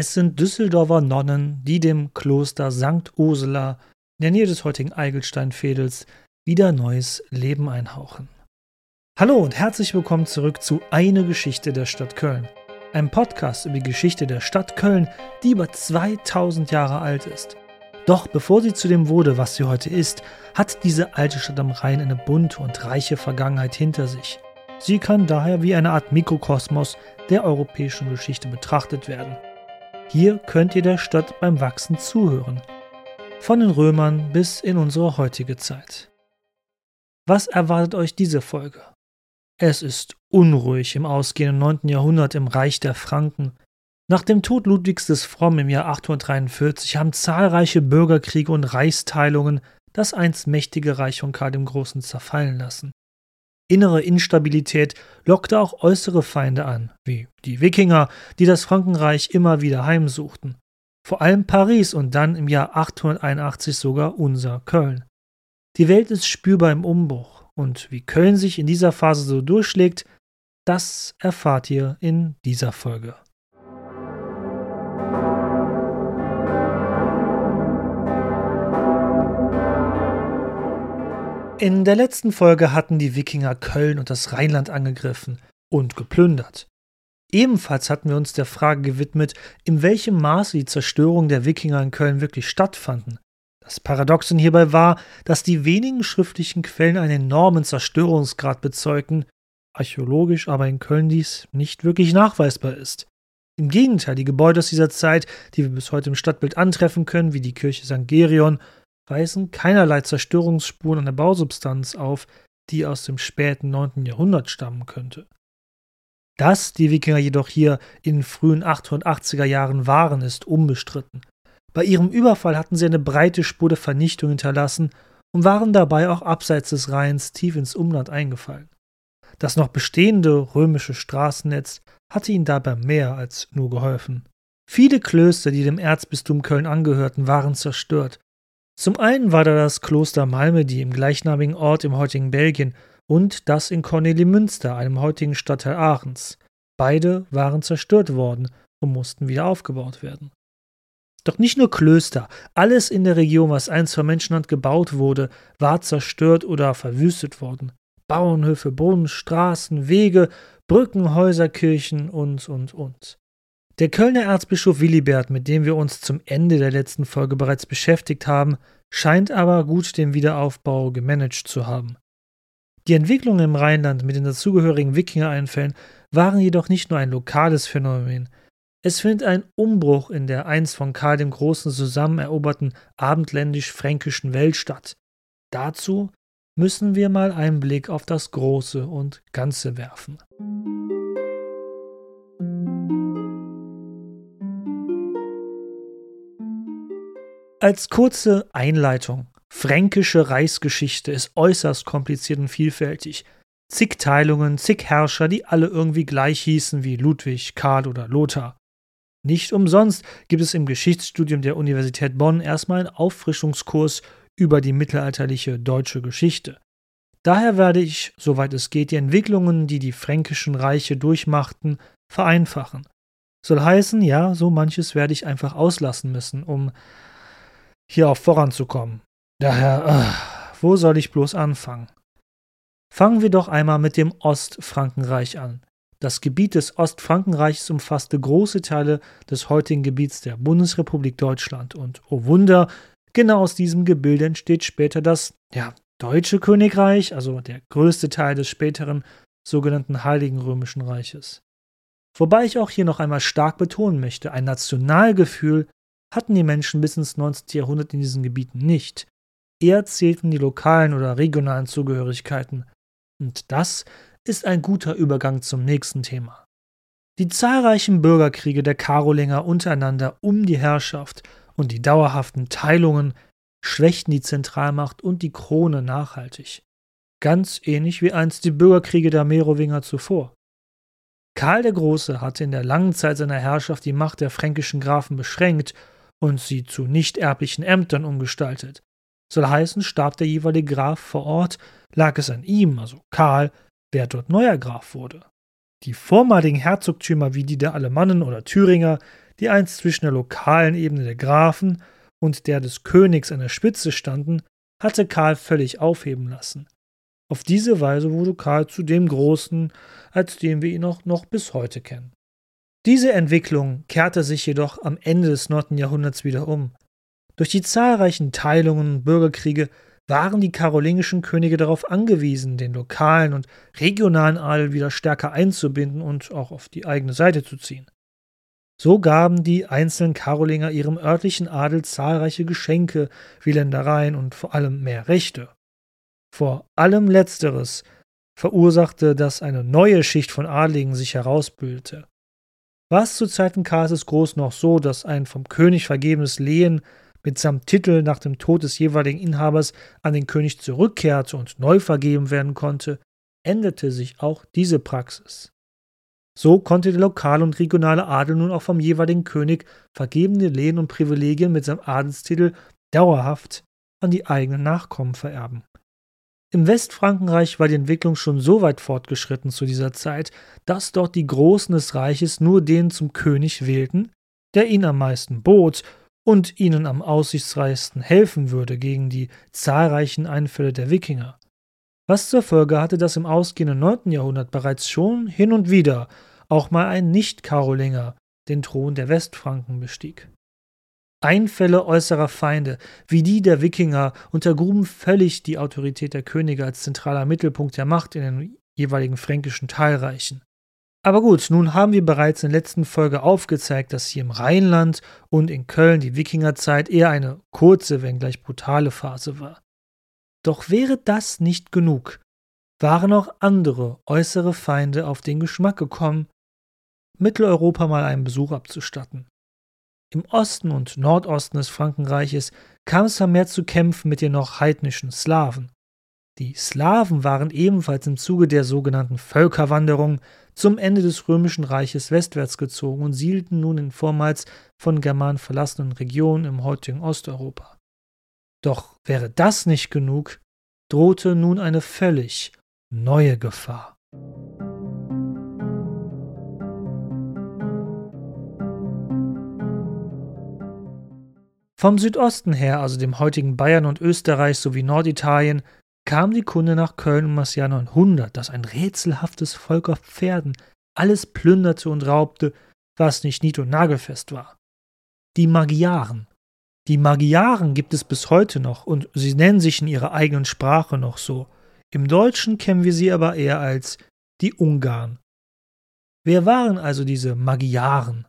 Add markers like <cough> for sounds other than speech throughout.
Es sind Düsseldorfer Nonnen, die dem Kloster St. Ursula in der Nähe des heutigen Eigelsteinfädels wieder neues Leben einhauchen. Hallo und herzlich willkommen zurück zu Eine Geschichte der Stadt Köln, einem Podcast über die Geschichte der Stadt Köln, die über 2000 Jahre alt ist. Doch bevor sie zu dem wurde, was sie heute ist, hat diese alte Stadt am Rhein eine bunte und reiche Vergangenheit hinter sich. Sie kann daher wie eine Art Mikrokosmos der europäischen Geschichte betrachtet werden. Hier könnt ihr der Stadt beim Wachsen zuhören. Von den Römern bis in unsere heutige Zeit. Was erwartet euch diese Folge? Es ist unruhig im ausgehenden 9. Jahrhundert im Reich der Franken. Nach dem Tod Ludwigs des Fromm im Jahr 843 haben zahlreiche Bürgerkriege und Reichsteilungen das einst mächtige Reich von Karl dem Großen zerfallen lassen. Innere Instabilität lockte auch äußere Feinde an, wie die Wikinger, die das Frankenreich immer wieder heimsuchten. Vor allem Paris und dann im Jahr 881 sogar unser Köln. Die Welt ist spürbar im Umbruch und wie Köln sich in dieser Phase so durchschlägt, das erfahrt ihr in dieser Folge. In der letzten Folge hatten die Wikinger Köln und das Rheinland angegriffen und geplündert. Ebenfalls hatten wir uns der Frage gewidmet, in welchem Maße die Zerstörung der Wikinger in Köln wirklich stattfanden. Das Paradoxon hierbei war, dass die wenigen schriftlichen Quellen einen enormen Zerstörungsgrad bezeugten, archäologisch aber in Köln dies nicht wirklich nachweisbar ist. Im Gegenteil, die Gebäude aus dieser Zeit, die wir bis heute im Stadtbild antreffen können, wie die Kirche St. Gerion weisen keinerlei Zerstörungsspuren an der Bausubstanz auf, die aus dem späten 9. Jahrhundert stammen könnte. Dass die Wikinger jedoch hier in den frühen 880er Jahren waren, ist unbestritten. Bei ihrem Überfall hatten sie eine breite Spur der Vernichtung hinterlassen und waren dabei auch abseits des Rheins tief ins Umland eingefallen. Das noch bestehende römische Straßennetz hatte ihnen dabei mehr als nur geholfen. Viele Klöster, die dem Erzbistum Köln angehörten, waren zerstört, zum einen war da das Kloster Malmedy im gleichnamigen Ort im heutigen Belgien und das in Cornelimünster, einem heutigen Stadtteil Aachens. Beide waren zerstört worden und mussten wieder aufgebaut werden. Doch nicht nur Klöster, alles in der Region, was einst von Menschenhand gebaut wurde, war zerstört oder verwüstet worden. Bauernhöfe, Brunnen, Straßen, Wege, Brücken, Häuser, Kirchen und, und, und. Der Kölner Erzbischof Willibert, mit dem wir uns zum Ende der letzten Folge bereits beschäftigt haben, scheint aber gut den Wiederaufbau gemanagt zu haben. Die Entwicklungen im Rheinland mit den dazugehörigen Wikinger-Einfällen waren jedoch nicht nur ein lokales Phänomen. Es findet ein Umbruch in der einst von Karl dem Großen zusammen eroberten abendländisch-fränkischen Welt statt. Dazu müssen wir mal einen Blick auf das Große und Ganze werfen. Als kurze Einleitung. Fränkische Reichsgeschichte ist äußerst kompliziert und vielfältig. Zig Teilungen, zig Herrscher, die alle irgendwie gleich hießen wie Ludwig, Karl oder Lothar. Nicht umsonst gibt es im Geschichtsstudium der Universität Bonn erstmal einen Auffrischungskurs über die mittelalterliche deutsche Geschichte. Daher werde ich, soweit es geht, die Entwicklungen, die die fränkischen Reiche durchmachten, vereinfachen. Soll heißen, ja, so manches werde ich einfach auslassen müssen, um hier auch voranzukommen. Daher, äh, wo soll ich bloß anfangen? Fangen wir doch einmal mit dem Ostfrankenreich an. Das Gebiet des Ostfrankenreichs umfasste große Teile des heutigen Gebiets der Bundesrepublik Deutschland und, oh Wunder, genau aus diesem Gebilde entsteht später das, ja, Deutsche Königreich, also der größte Teil des späteren sogenannten Heiligen Römischen Reiches. Wobei ich auch hier noch einmal stark betonen möchte, ein Nationalgefühl hatten die Menschen bis ins 19. Jahrhundert in diesen Gebieten nicht. Eher zählten die lokalen oder regionalen Zugehörigkeiten. Und das ist ein guter Übergang zum nächsten Thema. Die zahlreichen Bürgerkriege der Karolinger untereinander um die Herrschaft und die dauerhaften Teilungen schwächten die Zentralmacht und die Krone nachhaltig. Ganz ähnlich wie einst die Bürgerkriege der Merowinger zuvor. Karl der Große hatte in der langen Zeit seiner Herrschaft die Macht der fränkischen Grafen beschränkt und sie zu nicht erblichen Ämtern umgestaltet. Soll heißen, starb der jeweilige Graf vor Ort, lag es an ihm, also Karl, wer dort neuer Graf wurde. Die vormaligen Herzogtümer wie die der Alemannen oder Thüringer, die einst zwischen der lokalen Ebene der Grafen und der des Königs an der Spitze standen, hatte Karl völlig aufheben lassen. Auf diese Weise wurde Karl zu dem Großen, als den wir ihn auch noch bis heute kennen. Diese Entwicklung kehrte sich jedoch am Ende des 9. Jahrhunderts wieder um. Durch die zahlreichen Teilungen und Bürgerkriege waren die karolingischen Könige darauf angewiesen, den lokalen und regionalen Adel wieder stärker einzubinden und auch auf die eigene Seite zu ziehen. So gaben die einzelnen Karolinger ihrem örtlichen Adel zahlreiche Geschenke wie Ländereien und vor allem mehr Rechte. Vor allem letzteres verursachte, dass eine neue Schicht von Adligen sich herausbildete. War es zu Zeiten Karls Groß noch so, dass ein vom König vergebenes Lehen mitsamt Titel nach dem Tod des jeweiligen Inhabers an den König zurückkehrte und neu vergeben werden konnte, änderte sich auch diese Praxis. So konnte der lokale und regionale Adel nun auch vom jeweiligen König vergebene Lehen und Privilegien mit seinem Adelstitel dauerhaft an die eigenen Nachkommen vererben. Im Westfrankenreich war die Entwicklung schon so weit fortgeschritten zu dieser Zeit, dass dort die Großen des Reiches nur den zum König wählten, der ihnen am meisten bot und ihnen am aussichtsreichsten helfen würde gegen die zahlreichen Einfälle der Wikinger. Was zur Folge hatte, dass im ausgehenden 9. Jahrhundert bereits schon hin und wieder auch mal ein Nicht-Karolinger den Thron der Westfranken bestieg. Einfälle äußerer Feinde, wie die der Wikinger, untergruben völlig die Autorität der Könige als zentraler Mittelpunkt der Macht in den jeweiligen fränkischen Teilreichen. Aber gut, nun haben wir bereits in der letzten Folge aufgezeigt, dass hier im Rheinland und in Köln die Wikingerzeit eher eine kurze, wenngleich brutale Phase war. Doch wäre das nicht genug, waren auch andere äußere Feinde auf den Geschmack gekommen, Mitteleuropa mal einen Besuch abzustatten. Im Osten und Nordosten des Frankenreiches kam es vermehrt zu Kämpfen mit den noch heidnischen Slawen. Die Slawen waren ebenfalls im Zuge der sogenannten Völkerwanderung zum Ende des römischen Reiches westwärts gezogen und siedelten nun in vormals von Germanen verlassenen Regionen im heutigen Osteuropa. Doch wäre das nicht genug, drohte nun eine völlig neue Gefahr. Vom Südosten her, also dem heutigen Bayern und Österreich sowie Norditalien, kam die Kunde nach Köln um das Jahr 900, dass ein rätselhaftes Volk auf Pferden alles plünderte und raubte, was nicht nied- und nagelfest war. Die Magyaren. Die Magyaren gibt es bis heute noch und sie nennen sich in ihrer eigenen Sprache noch so. Im Deutschen kennen wir sie aber eher als die Ungarn. Wer waren also diese Magyaren?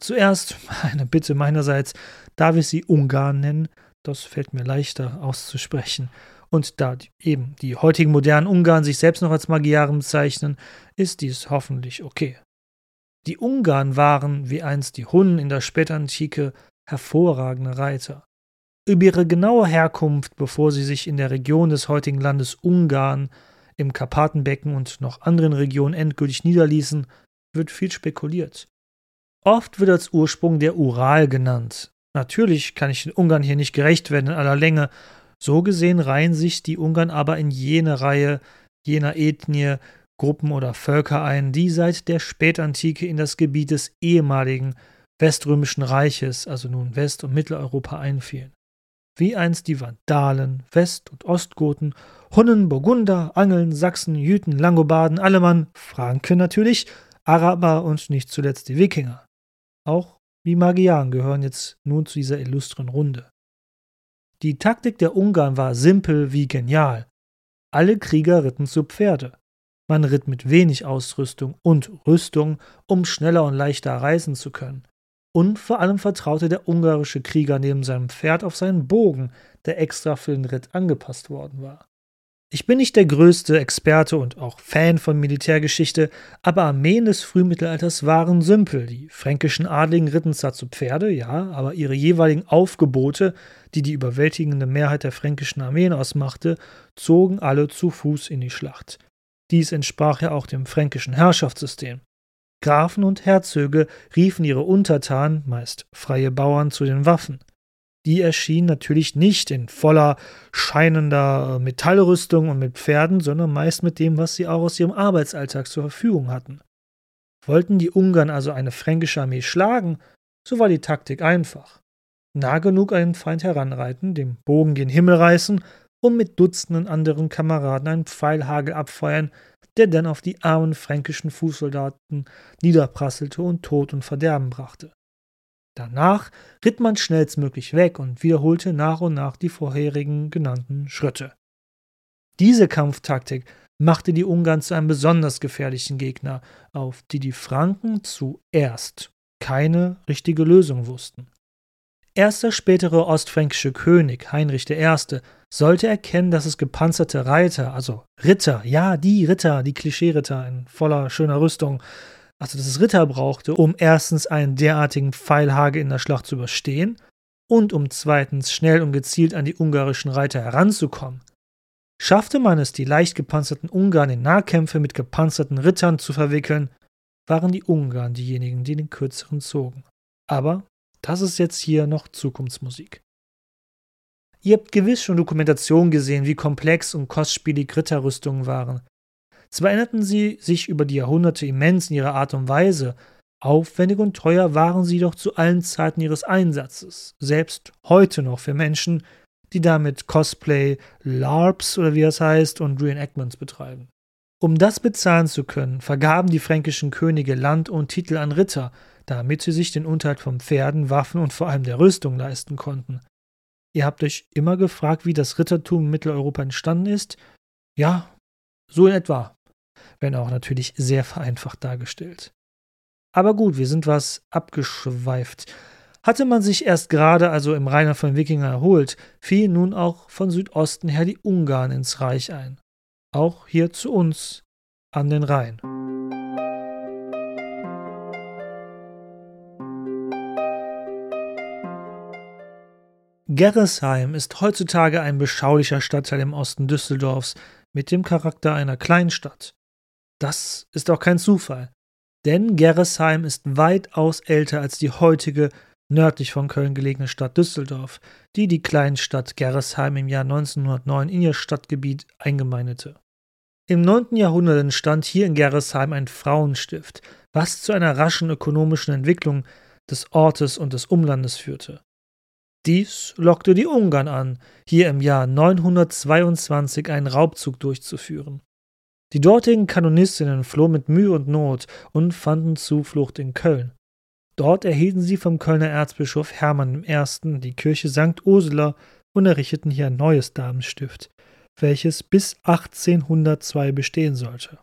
Zuerst eine Bitte meinerseits, darf ich sie Ungarn nennen, das fällt mir leichter auszusprechen. Und da eben die heutigen modernen Ungarn sich selbst noch als Magyaren bezeichnen, ist dies hoffentlich okay. Die Ungarn waren, wie einst die Hunnen in der Spätantike, hervorragende Reiter. Über ihre genaue Herkunft, bevor sie sich in der Region des heutigen Landes Ungarn, im Karpatenbecken und noch anderen Regionen endgültig niederließen, wird viel spekuliert. Oft wird als Ursprung der Ural genannt. Natürlich kann ich den Ungarn hier nicht gerecht werden in aller Länge. So gesehen reihen sich die Ungarn aber in jene Reihe jener Ethnie, Gruppen oder Völker ein, die seit der Spätantike in das Gebiet des ehemaligen Weströmischen Reiches, also nun West- und Mitteleuropa, einfielen. Wie einst die Vandalen, West- und Ostgoten, Hunnen, Burgunder, Angeln, Sachsen, Jüten, Langobarden, Allemann, Franken natürlich, Araber und nicht zuletzt die Wikinger. Auch die Magyaren gehören jetzt nun zu dieser illustren Runde. Die Taktik der Ungarn war simpel wie genial. Alle Krieger ritten zu Pferde. Man ritt mit wenig Ausrüstung und Rüstung, um schneller und leichter reisen zu können. Und vor allem vertraute der ungarische Krieger neben seinem Pferd auf seinen Bogen, der extra für den Ritt angepasst worden war. Ich bin nicht der größte Experte und auch Fan von Militärgeschichte, aber Armeen des Frühmittelalters waren simpel. Die fränkischen Adligen ritten zwar zu Pferde, ja, aber ihre jeweiligen Aufgebote, die die überwältigende Mehrheit der fränkischen Armeen ausmachte, zogen alle zu Fuß in die Schlacht. Dies entsprach ja auch dem fränkischen Herrschaftssystem. Grafen und Herzöge riefen ihre Untertanen, meist freie Bauern, zu den Waffen die erschien natürlich nicht in voller scheinender äh, Metallrüstung und mit Pferden, sondern meist mit dem, was sie auch aus ihrem Arbeitsalltag zur Verfügung hatten. Wollten die Ungarn also eine fränkische Armee schlagen, So war die Taktik einfach. Nah genug an den Feind heranreiten, den Bogen gen Himmel reißen und mit Dutzenden anderen Kameraden einen Pfeilhagel abfeuern, der dann auf die armen fränkischen Fußsoldaten niederprasselte und Tod und Verderben brachte. Danach ritt man schnellstmöglich weg und wiederholte nach und nach die vorherigen genannten Schritte. Diese Kampftaktik machte die Ungarn zu einem besonders gefährlichen Gegner, auf die die Franken zuerst keine richtige Lösung wussten. Erst der spätere ostfränkische König Heinrich I. sollte erkennen, dass es gepanzerte Reiter, also Ritter, ja, die Ritter, die Klischeeritter in voller schöner Rüstung, also dass es Ritter brauchte, um erstens einen derartigen Pfeilhage in der Schlacht zu überstehen und um zweitens schnell und gezielt an die ungarischen Reiter heranzukommen. Schaffte man es, die leicht gepanzerten Ungarn in Nahkämpfe mit gepanzerten Rittern zu verwickeln, waren die Ungarn diejenigen, die den kürzeren zogen. Aber das ist jetzt hier noch Zukunftsmusik. Ihr habt gewiss schon Dokumentationen gesehen, wie komplex und kostspielig Ritterrüstungen waren. Zwar änderten sie sich über die Jahrhunderte immens in ihrer Art und Weise, aufwendig und teuer waren sie doch zu allen Zeiten ihres Einsatzes, selbst heute noch für Menschen, die damit Cosplay, LARPs oder wie das heißt und Reenactments betreiben. Um das bezahlen zu können, vergaben die fränkischen Könige Land und Titel an Ritter, damit sie sich den Unterhalt von Pferden, Waffen und vor allem der Rüstung leisten konnten. Ihr habt euch immer gefragt, wie das Rittertum in Mitteleuropa entstanden ist? Ja, so in etwa. Wenn auch natürlich sehr vereinfacht dargestellt. Aber gut, wir sind was abgeschweift. Hatte man sich erst gerade, also im Rheinland von Wikingern erholt, fielen nun auch von Südosten her die Ungarn ins Reich ein. Auch hier zu uns an den Rhein. Gerresheim ist heutzutage ein beschaulicher Stadtteil im Osten Düsseldorfs mit dem Charakter einer Kleinstadt. Das ist auch kein Zufall, denn Gerresheim ist weitaus älter als die heutige nördlich von Köln gelegene Stadt Düsseldorf, die die Kleinstadt Gerresheim im Jahr 1909 in ihr Stadtgebiet eingemeindete. Im 9. Jahrhundert entstand hier in Gerresheim ein Frauenstift, was zu einer raschen ökonomischen Entwicklung des Ortes und des Umlandes führte. Dies lockte die Ungarn an, hier im Jahr 922 einen Raubzug durchzuführen. Die dortigen Kanonistinnen flohen mit Mühe und Not und fanden Zuflucht in Köln. Dort erhielten sie vom Kölner Erzbischof Hermann I. die Kirche St. Ursula und errichteten hier ein neues Damenstift, welches bis 1802 bestehen sollte.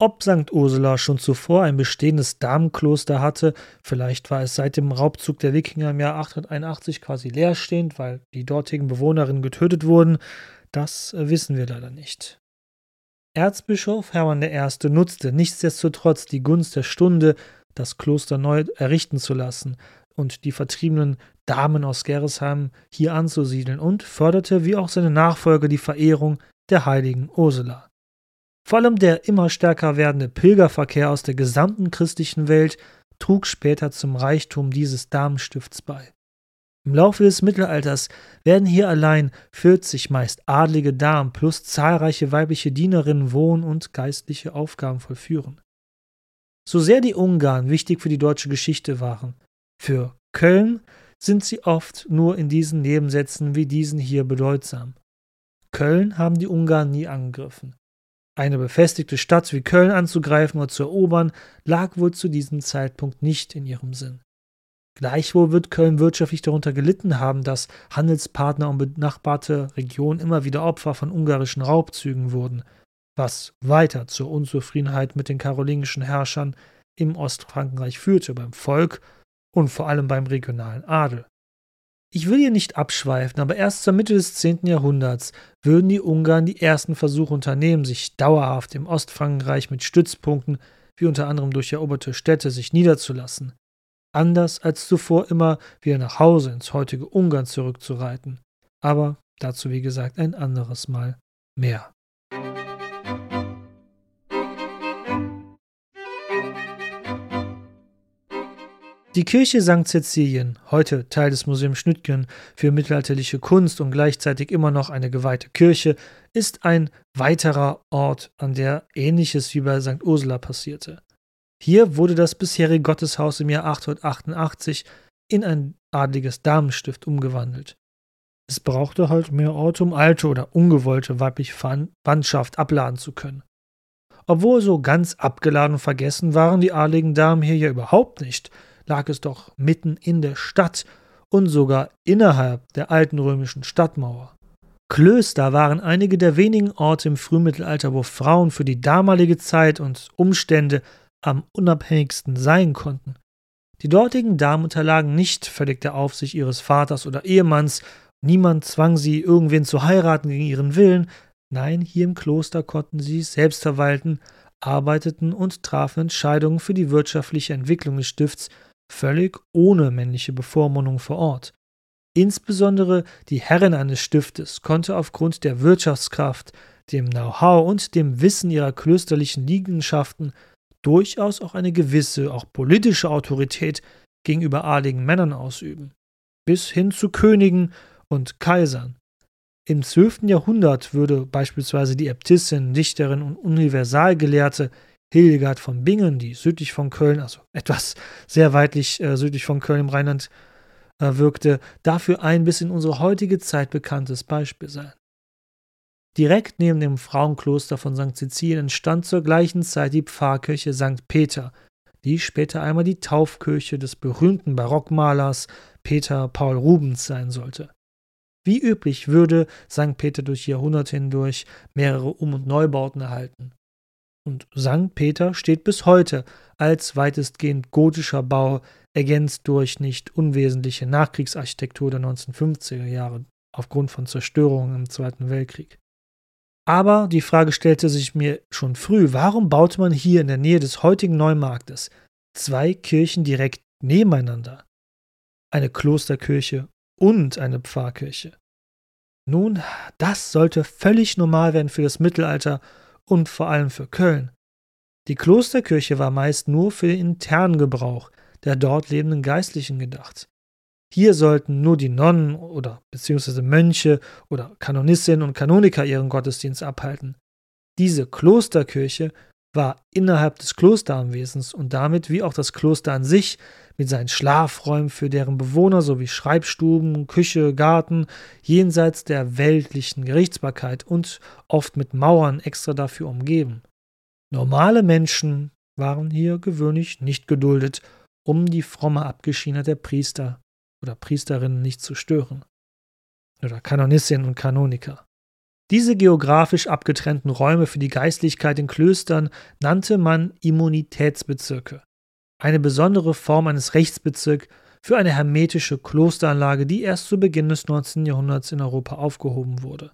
Ob St. Ursula schon zuvor ein bestehendes Damenkloster hatte, vielleicht war es seit dem Raubzug der Wikinger im Jahr 881 quasi leerstehend, weil die dortigen Bewohnerinnen getötet wurden, das wissen wir leider nicht. Erzbischof Hermann I. nutzte nichtsdestotrotz die Gunst der Stunde, das Kloster neu errichten zu lassen und die vertriebenen Damen aus Gerresheim hier anzusiedeln und förderte wie auch seine Nachfolger die Verehrung der heiligen Ursula. Vor allem der immer stärker werdende Pilgerverkehr aus der gesamten christlichen Welt trug später zum Reichtum dieses Damenstifts bei. Im Laufe des Mittelalters werden hier allein 40 meist adlige Damen plus zahlreiche weibliche Dienerinnen wohnen und geistliche Aufgaben vollführen. So sehr die Ungarn wichtig für die deutsche Geschichte waren, für Köln sind sie oft nur in diesen Nebensätzen wie diesen hier bedeutsam. Köln haben die Ungarn nie angegriffen. Eine befestigte Stadt wie Köln anzugreifen oder zu erobern, lag wohl zu diesem Zeitpunkt nicht in ihrem Sinn. Gleichwohl wird Köln wirtschaftlich darunter gelitten haben, dass Handelspartner und benachbarte Regionen immer wieder Opfer von ungarischen Raubzügen wurden, was weiter zur Unzufriedenheit mit den karolingischen Herrschern im Ostfrankenreich führte beim Volk und vor allem beim regionalen Adel. Ich will hier nicht abschweifen, aber erst zur Mitte des 10. Jahrhunderts würden die Ungarn die ersten Versuche unternehmen, sich dauerhaft im Ostfrankenreich mit Stützpunkten, wie unter anderem durch eroberte Städte, sich niederzulassen. Anders als zuvor immer wieder nach Hause ins heutige Ungarn zurückzureiten. Aber dazu, wie gesagt, ein anderes Mal mehr. Die Kirche St. Cäcilien, heute Teil des Museums Schnüttgen für mittelalterliche Kunst und gleichzeitig immer noch eine geweihte Kirche, ist ein weiterer Ort, an der ähnliches wie bei St. Ursula passierte. Hier wurde das bisherige Gotteshaus im Jahr 888 in ein adliges Damenstift umgewandelt. Es brauchte halt mehr Orte, um alte oder ungewollte weibliche Verwandtschaft abladen zu können. Obwohl so ganz abgeladen und vergessen waren die adligen Damen hier ja überhaupt nicht, lag es doch mitten in der Stadt und sogar innerhalb der alten römischen Stadtmauer. Klöster waren einige der wenigen Orte im Frühmittelalter, wo Frauen für die damalige Zeit und Umstände am unabhängigsten sein konnten. Die dortigen Damen unterlagen nicht völlig der Aufsicht ihres Vaters oder Ehemanns, niemand zwang sie, irgendwen zu heiraten gegen ihren Willen, nein, hier im Kloster konnten sie selbst verwalten, arbeiteten und trafen Entscheidungen für die wirtschaftliche Entwicklung des Stifts völlig ohne männliche Bevormundung vor Ort. Insbesondere die Herrin eines Stiftes konnte aufgrund der Wirtschaftskraft, dem Know-how und dem Wissen ihrer klösterlichen Liegenschaften durchaus auch eine gewisse, auch politische Autorität gegenüber adligen Männern ausüben, bis hin zu Königen und Kaisern. Im 12. Jahrhundert würde beispielsweise die Äbtissin, Dichterin und Universalgelehrte Hildegard von Bingen, die südlich von Köln, also <laughs> etwas sehr weitlich äh, südlich von Köln im Rheinland äh, wirkte, dafür ein bis in unsere heutige Zeit bekanntes Beispiel sein. Direkt neben dem Frauenkloster von St. Sizilien entstand zur gleichen Zeit die Pfarrkirche St. Peter, die später einmal die Taufkirche des berühmten Barockmalers Peter Paul Rubens sein sollte. Wie üblich würde St. Peter durch Jahrhunderte hindurch mehrere Um- und Neubauten erhalten. Und St. Peter steht bis heute als weitestgehend gotischer Bau, ergänzt durch nicht unwesentliche Nachkriegsarchitektur der 1950er Jahre aufgrund von Zerstörungen im Zweiten Weltkrieg. Aber die Frage stellte sich mir schon früh, warum baut man hier in der Nähe des heutigen Neumarktes zwei Kirchen direkt nebeneinander? Eine Klosterkirche und eine Pfarrkirche. Nun, das sollte völlig normal werden für das Mittelalter und vor allem für Köln. Die Klosterkirche war meist nur für den internen Gebrauch der dort lebenden Geistlichen gedacht. Hier sollten nur die Nonnen oder beziehungsweise Mönche oder Kanonissinnen und Kanoniker ihren Gottesdienst abhalten. Diese Klosterkirche war innerhalb des Klosteranwesens und damit wie auch das Kloster an sich mit seinen Schlafräumen für deren Bewohner sowie Schreibstuben, Küche, Garten jenseits der weltlichen Gerichtsbarkeit und oft mit Mauern extra dafür umgeben. Normale Menschen waren hier gewöhnlich nicht geduldet, um die fromme Abgeschiedenheit der Priester oder Priesterinnen nicht zu stören. Oder Kanonissinnen und Kanoniker. Diese geografisch abgetrennten Räume für die Geistlichkeit in Klöstern nannte man Immunitätsbezirke eine besondere Form eines Rechtsbezirks für eine hermetische Klosteranlage, die erst zu Beginn des 19. Jahrhunderts in Europa aufgehoben wurde.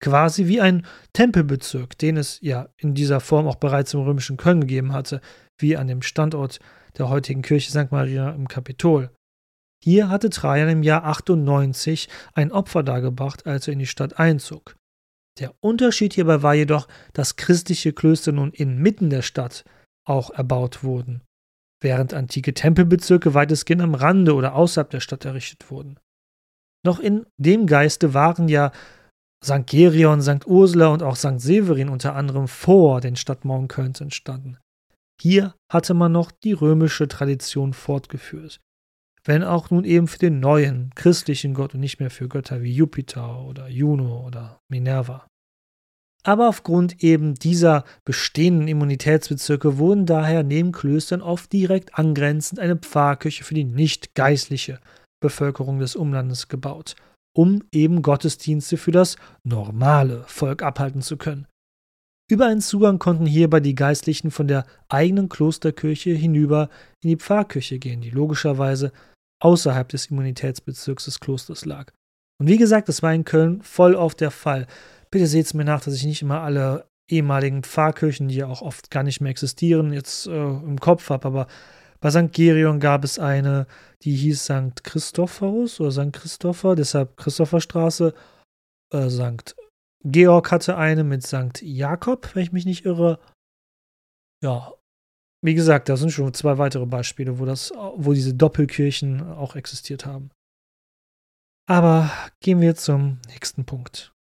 Quasi wie ein Tempelbezirk, den es ja in dieser Form auch bereits im römischen Köln gegeben hatte, wie an dem Standort der heutigen Kirche St. Maria im Kapitol. Hier hatte Trajan im Jahr 98 ein Opfer dargebracht, als er in die Stadt einzog. Der Unterschied hierbei war jedoch, dass christliche Klöster nun inmitten der Stadt auch erbaut wurden während antike Tempelbezirke weitestgehend am Rande oder außerhalb der Stadt errichtet wurden. Noch in dem Geiste waren ja St. Gerion, St. Ursula und auch St. Severin unter anderem vor den Stadtmauern Kölns entstanden. Hier hatte man noch die römische Tradition fortgeführt, wenn auch nun eben für den neuen christlichen Gott und nicht mehr für Götter wie Jupiter oder Juno oder Minerva. Aber aufgrund eben dieser bestehenden Immunitätsbezirke wurden daher neben Klöstern oft direkt angrenzend eine Pfarrkirche für die nicht geistliche Bevölkerung des Umlandes gebaut, um eben Gottesdienste für das normale Volk abhalten zu können. Über einen Zugang konnten hierbei die Geistlichen von der eigenen Klosterkirche hinüber in die Pfarrkirche gehen, die logischerweise außerhalb des Immunitätsbezirks des Klosters lag. Und wie gesagt, das war in Köln voll oft der Fall. Bitte seht es mir nach, dass ich nicht immer alle ehemaligen Pfarrkirchen, die ja auch oft gar nicht mehr existieren, jetzt äh, im Kopf habe, aber bei St. Gerion gab es eine, die hieß St. Christophorus oder St. Christopher, deshalb Christopherstraße. Äh, St. Georg hatte eine mit St. Jakob, wenn ich mich nicht irre. Ja, wie gesagt, da sind schon zwei weitere Beispiele, wo, das, wo diese Doppelkirchen auch existiert haben. Aber gehen wir zum nächsten Punkt.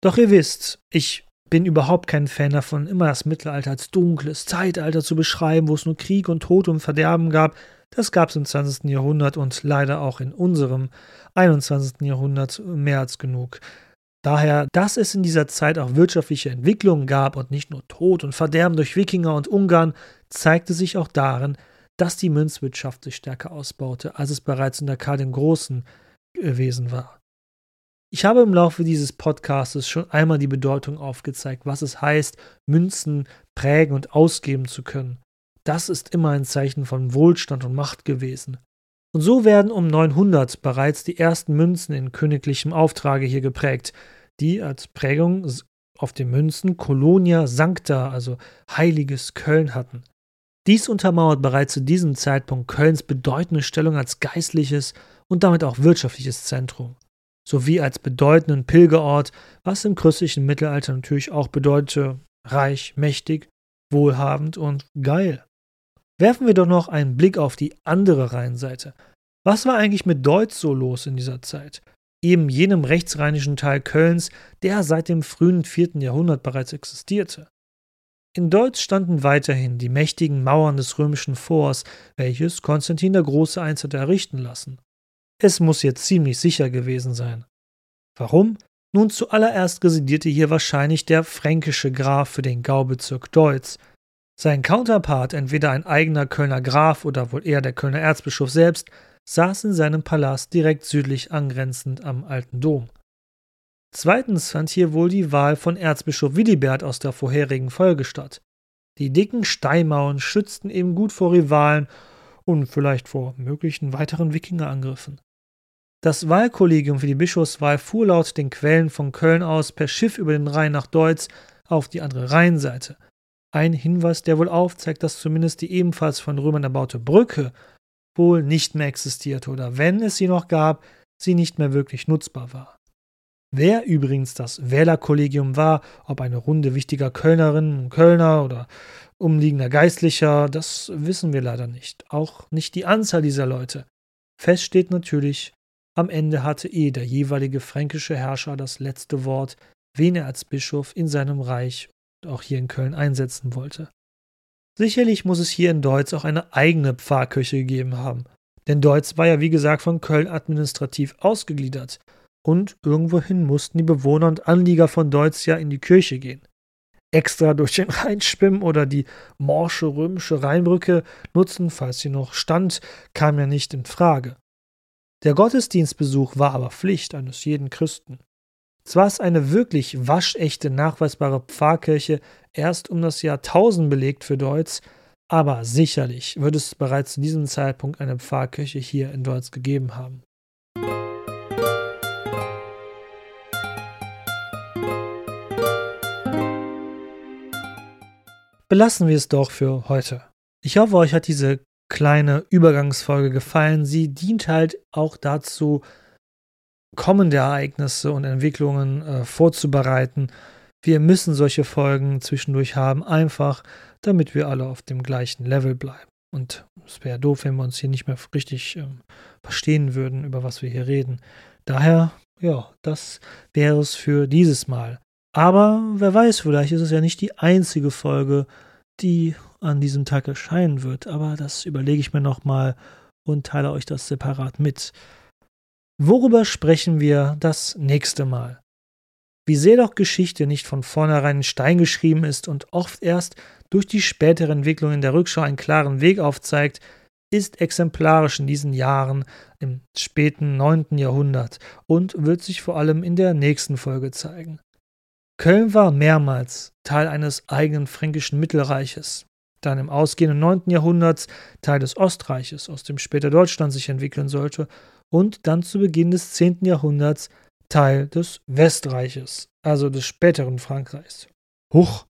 Doch ihr wisst, ich bin überhaupt kein Fan davon, immer das Mittelalter als dunkles Zeitalter zu beschreiben, wo es nur Krieg und Tod und Verderben gab. Das gab es im 20. Jahrhundert und leider auch in unserem 21. Jahrhundert mehr als genug. Daher, dass es in dieser Zeit auch wirtschaftliche Entwicklungen gab und nicht nur Tod und Verderben durch Wikinger und Ungarn, zeigte sich auch darin, dass die Münzwirtschaft sich stärker ausbaute, als es bereits unter Karl dem Großen gewesen war. Ich habe im Laufe dieses Podcasts schon einmal die Bedeutung aufgezeigt, was es heißt, Münzen prägen und ausgeben zu können. Das ist immer ein Zeichen von Wohlstand und Macht gewesen. Und so werden um 900 bereits die ersten Münzen in königlichem Auftrage hier geprägt, die als Prägung auf den Münzen Colonia Sancta, also heiliges Köln hatten. Dies untermauert bereits zu diesem Zeitpunkt Kölns bedeutende Stellung als geistliches und damit auch wirtschaftliches Zentrum, sowie als bedeutenden Pilgerort, was im christlichen Mittelalter natürlich auch bedeutete reich, mächtig, wohlhabend und geil. Werfen wir doch noch einen Blick auf die andere Rheinseite. Was war eigentlich mit Deutz so los in dieser Zeit? Eben jenem rechtsrheinischen Teil Kölns, der seit dem frühen 4. Jahrhundert bereits existierte. In Deutz standen weiterhin die mächtigen Mauern des römischen Forts, welches Konstantin der Große einst hatte errichten lassen. Es muss jetzt ziemlich sicher gewesen sein. Warum? Nun zuallererst residierte hier wahrscheinlich der fränkische Graf für den Gaubezirk Deutz. Sein Counterpart, entweder ein eigener Kölner Graf oder wohl eher der Kölner Erzbischof selbst, saß in seinem Palast direkt südlich angrenzend am alten Dom. Zweitens fand hier wohl die Wahl von Erzbischof Willibert aus der vorherigen Folge statt. Die dicken Steinmauern schützten eben gut vor Rivalen und vielleicht vor möglichen weiteren Wikingerangriffen. Das Wahlkollegium für die Bischofswahl fuhr laut den Quellen von Köln aus per Schiff über den Rhein nach Deutz auf die andere Rheinseite. Ein Hinweis, der wohl aufzeigt, dass zumindest die ebenfalls von Römern erbaute Brücke wohl nicht mehr existierte oder wenn es sie noch gab, sie nicht mehr wirklich nutzbar war. Wer übrigens das Wählerkollegium war, ob eine Runde wichtiger Kölnerinnen und Kölner oder umliegender Geistlicher, das wissen wir leider nicht. Auch nicht die Anzahl dieser Leute. Fest steht natürlich, am Ende hatte eh der jeweilige fränkische Herrscher das letzte Wort, wen er als Bischof in seinem Reich auch hier in Köln einsetzen wollte. Sicherlich muss es hier in Deutz auch eine eigene Pfarrkirche gegeben haben, denn Deutz war ja wie gesagt von Köln administrativ ausgegliedert und irgendwohin mussten die Bewohner und Anlieger von Deutz ja in die Kirche gehen. Extra durch den Rhein schwimmen oder die morsche römische Rheinbrücke nutzen, falls sie noch stand, kam ja nicht in Frage. Der Gottesdienstbesuch war aber Pflicht eines jeden Christen. Zwar ist eine wirklich waschechte, nachweisbare Pfarrkirche erst um das Jahr 1000 belegt für Deutz, aber sicherlich wird es bereits zu diesem Zeitpunkt eine Pfarrkirche hier in Deutz gegeben haben. belassen wir es doch für heute. Ich hoffe, euch hat diese kleine Übergangsfolge gefallen. Sie dient halt auch dazu, kommende Ereignisse und Entwicklungen äh, vorzubereiten. Wir müssen solche Folgen zwischendurch haben, einfach damit wir alle auf dem gleichen Level bleiben. Und es wäre doof, wenn wir uns hier nicht mehr richtig äh, verstehen würden, über was wir hier reden. Daher, ja, das wäre es für dieses Mal. Aber wer weiß, vielleicht ist es ja nicht die einzige Folge, die an diesem Tag erscheinen wird. Aber das überlege ich mir nochmal und teile euch das separat mit. Worüber sprechen wir das nächste Mal? Wie sehr doch Geschichte nicht von vornherein in Stein geschrieben ist und oft erst durch die spätere Entwicklung in der Rückschau einen klaren Weg aufzeigt, ist exemplarisch in diesen Jahren im späten 9. Jahrhundert und wird sich vor allem in der nächsten Folge zeigen. Köln war mehrmals Teil eines eigenen fränkischen Mittelreiches, dann im ausgehenden 9. Jahrhundert Teil des Ostreiches, aus dem später Deutschland sich entwickeln sollte, und dann zu Beginn des 10. Jahrhunderts Teil des Westreiches, also des späteren Frankreichs. Huch,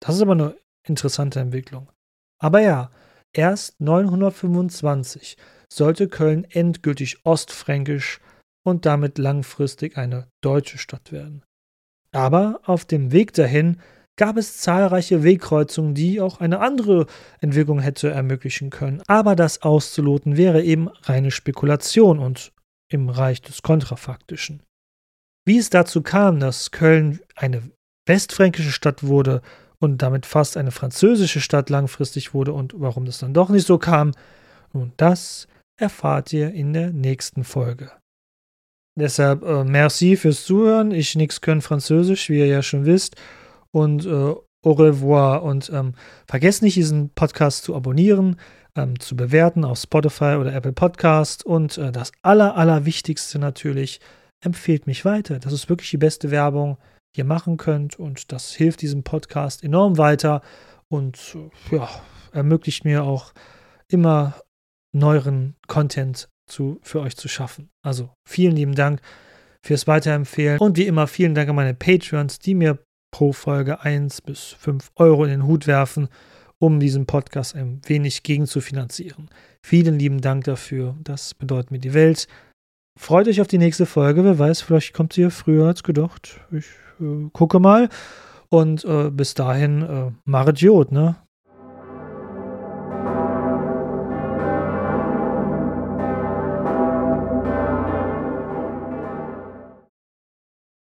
das ist aber eine interessante Entwicklung. Aber ja, erst 925 sollte Köln endgültig ostfränkisch und damit langfristig eine deutsche Stadt werden. Aber auf dem Weg dahin gab es zahlreiche Wegkreuzungen, die auch eine andere Entwicklung hätte ermöglichen können. Aber das auszuloten wäre eben reine Spekulation und im Reich des Kontrafaktischen. Wie es dazu kam, dass Köln eine westfränkische Stadt wurde und damit fast eine französische Stadt langfristig wurde und warum das dann doch nicht so kam. Nun, das erfahrt ihr in der nächsten Folge. Deshalb äh, merci fürs Zuhören. Ich nix können Französisch, wie ihr ja schon wisst. Und äh, au revoir. Und ähm, vergesst nicht, diesen Podcast zu abonnieren, ähm, zu bewerten auf Spotify oder Apple Podcast. Und äh, das Aller, Allerwichtigste natürlich, empfehlt mich weiter. Das ist wirklich die beste Werbung, die ihr machen könnt. Und das hilft diesem Podcast enorm weiter und äh, ja, ermöglicht mir auch immer neueren Content zu, für euch zu schaffen. Also vielen lieben Dank fürs Weiterempfehlen und wie immer vielen Dank an meine Patreons, die mir pro Folge 1 bis 5 Euro in den Hut werfen, um diesen Podcast ein wenig gegen zu finanzieren. Vielen lieben Dank dafür. Das bedeutet mir die Welt. Freut euch auf die nächste Folge. Wer weiß, vielleicht kommt sie ja früher als gedacht. Ich äh, gucke mal. Und äh, bis dahin, äh, Maradiot, ne?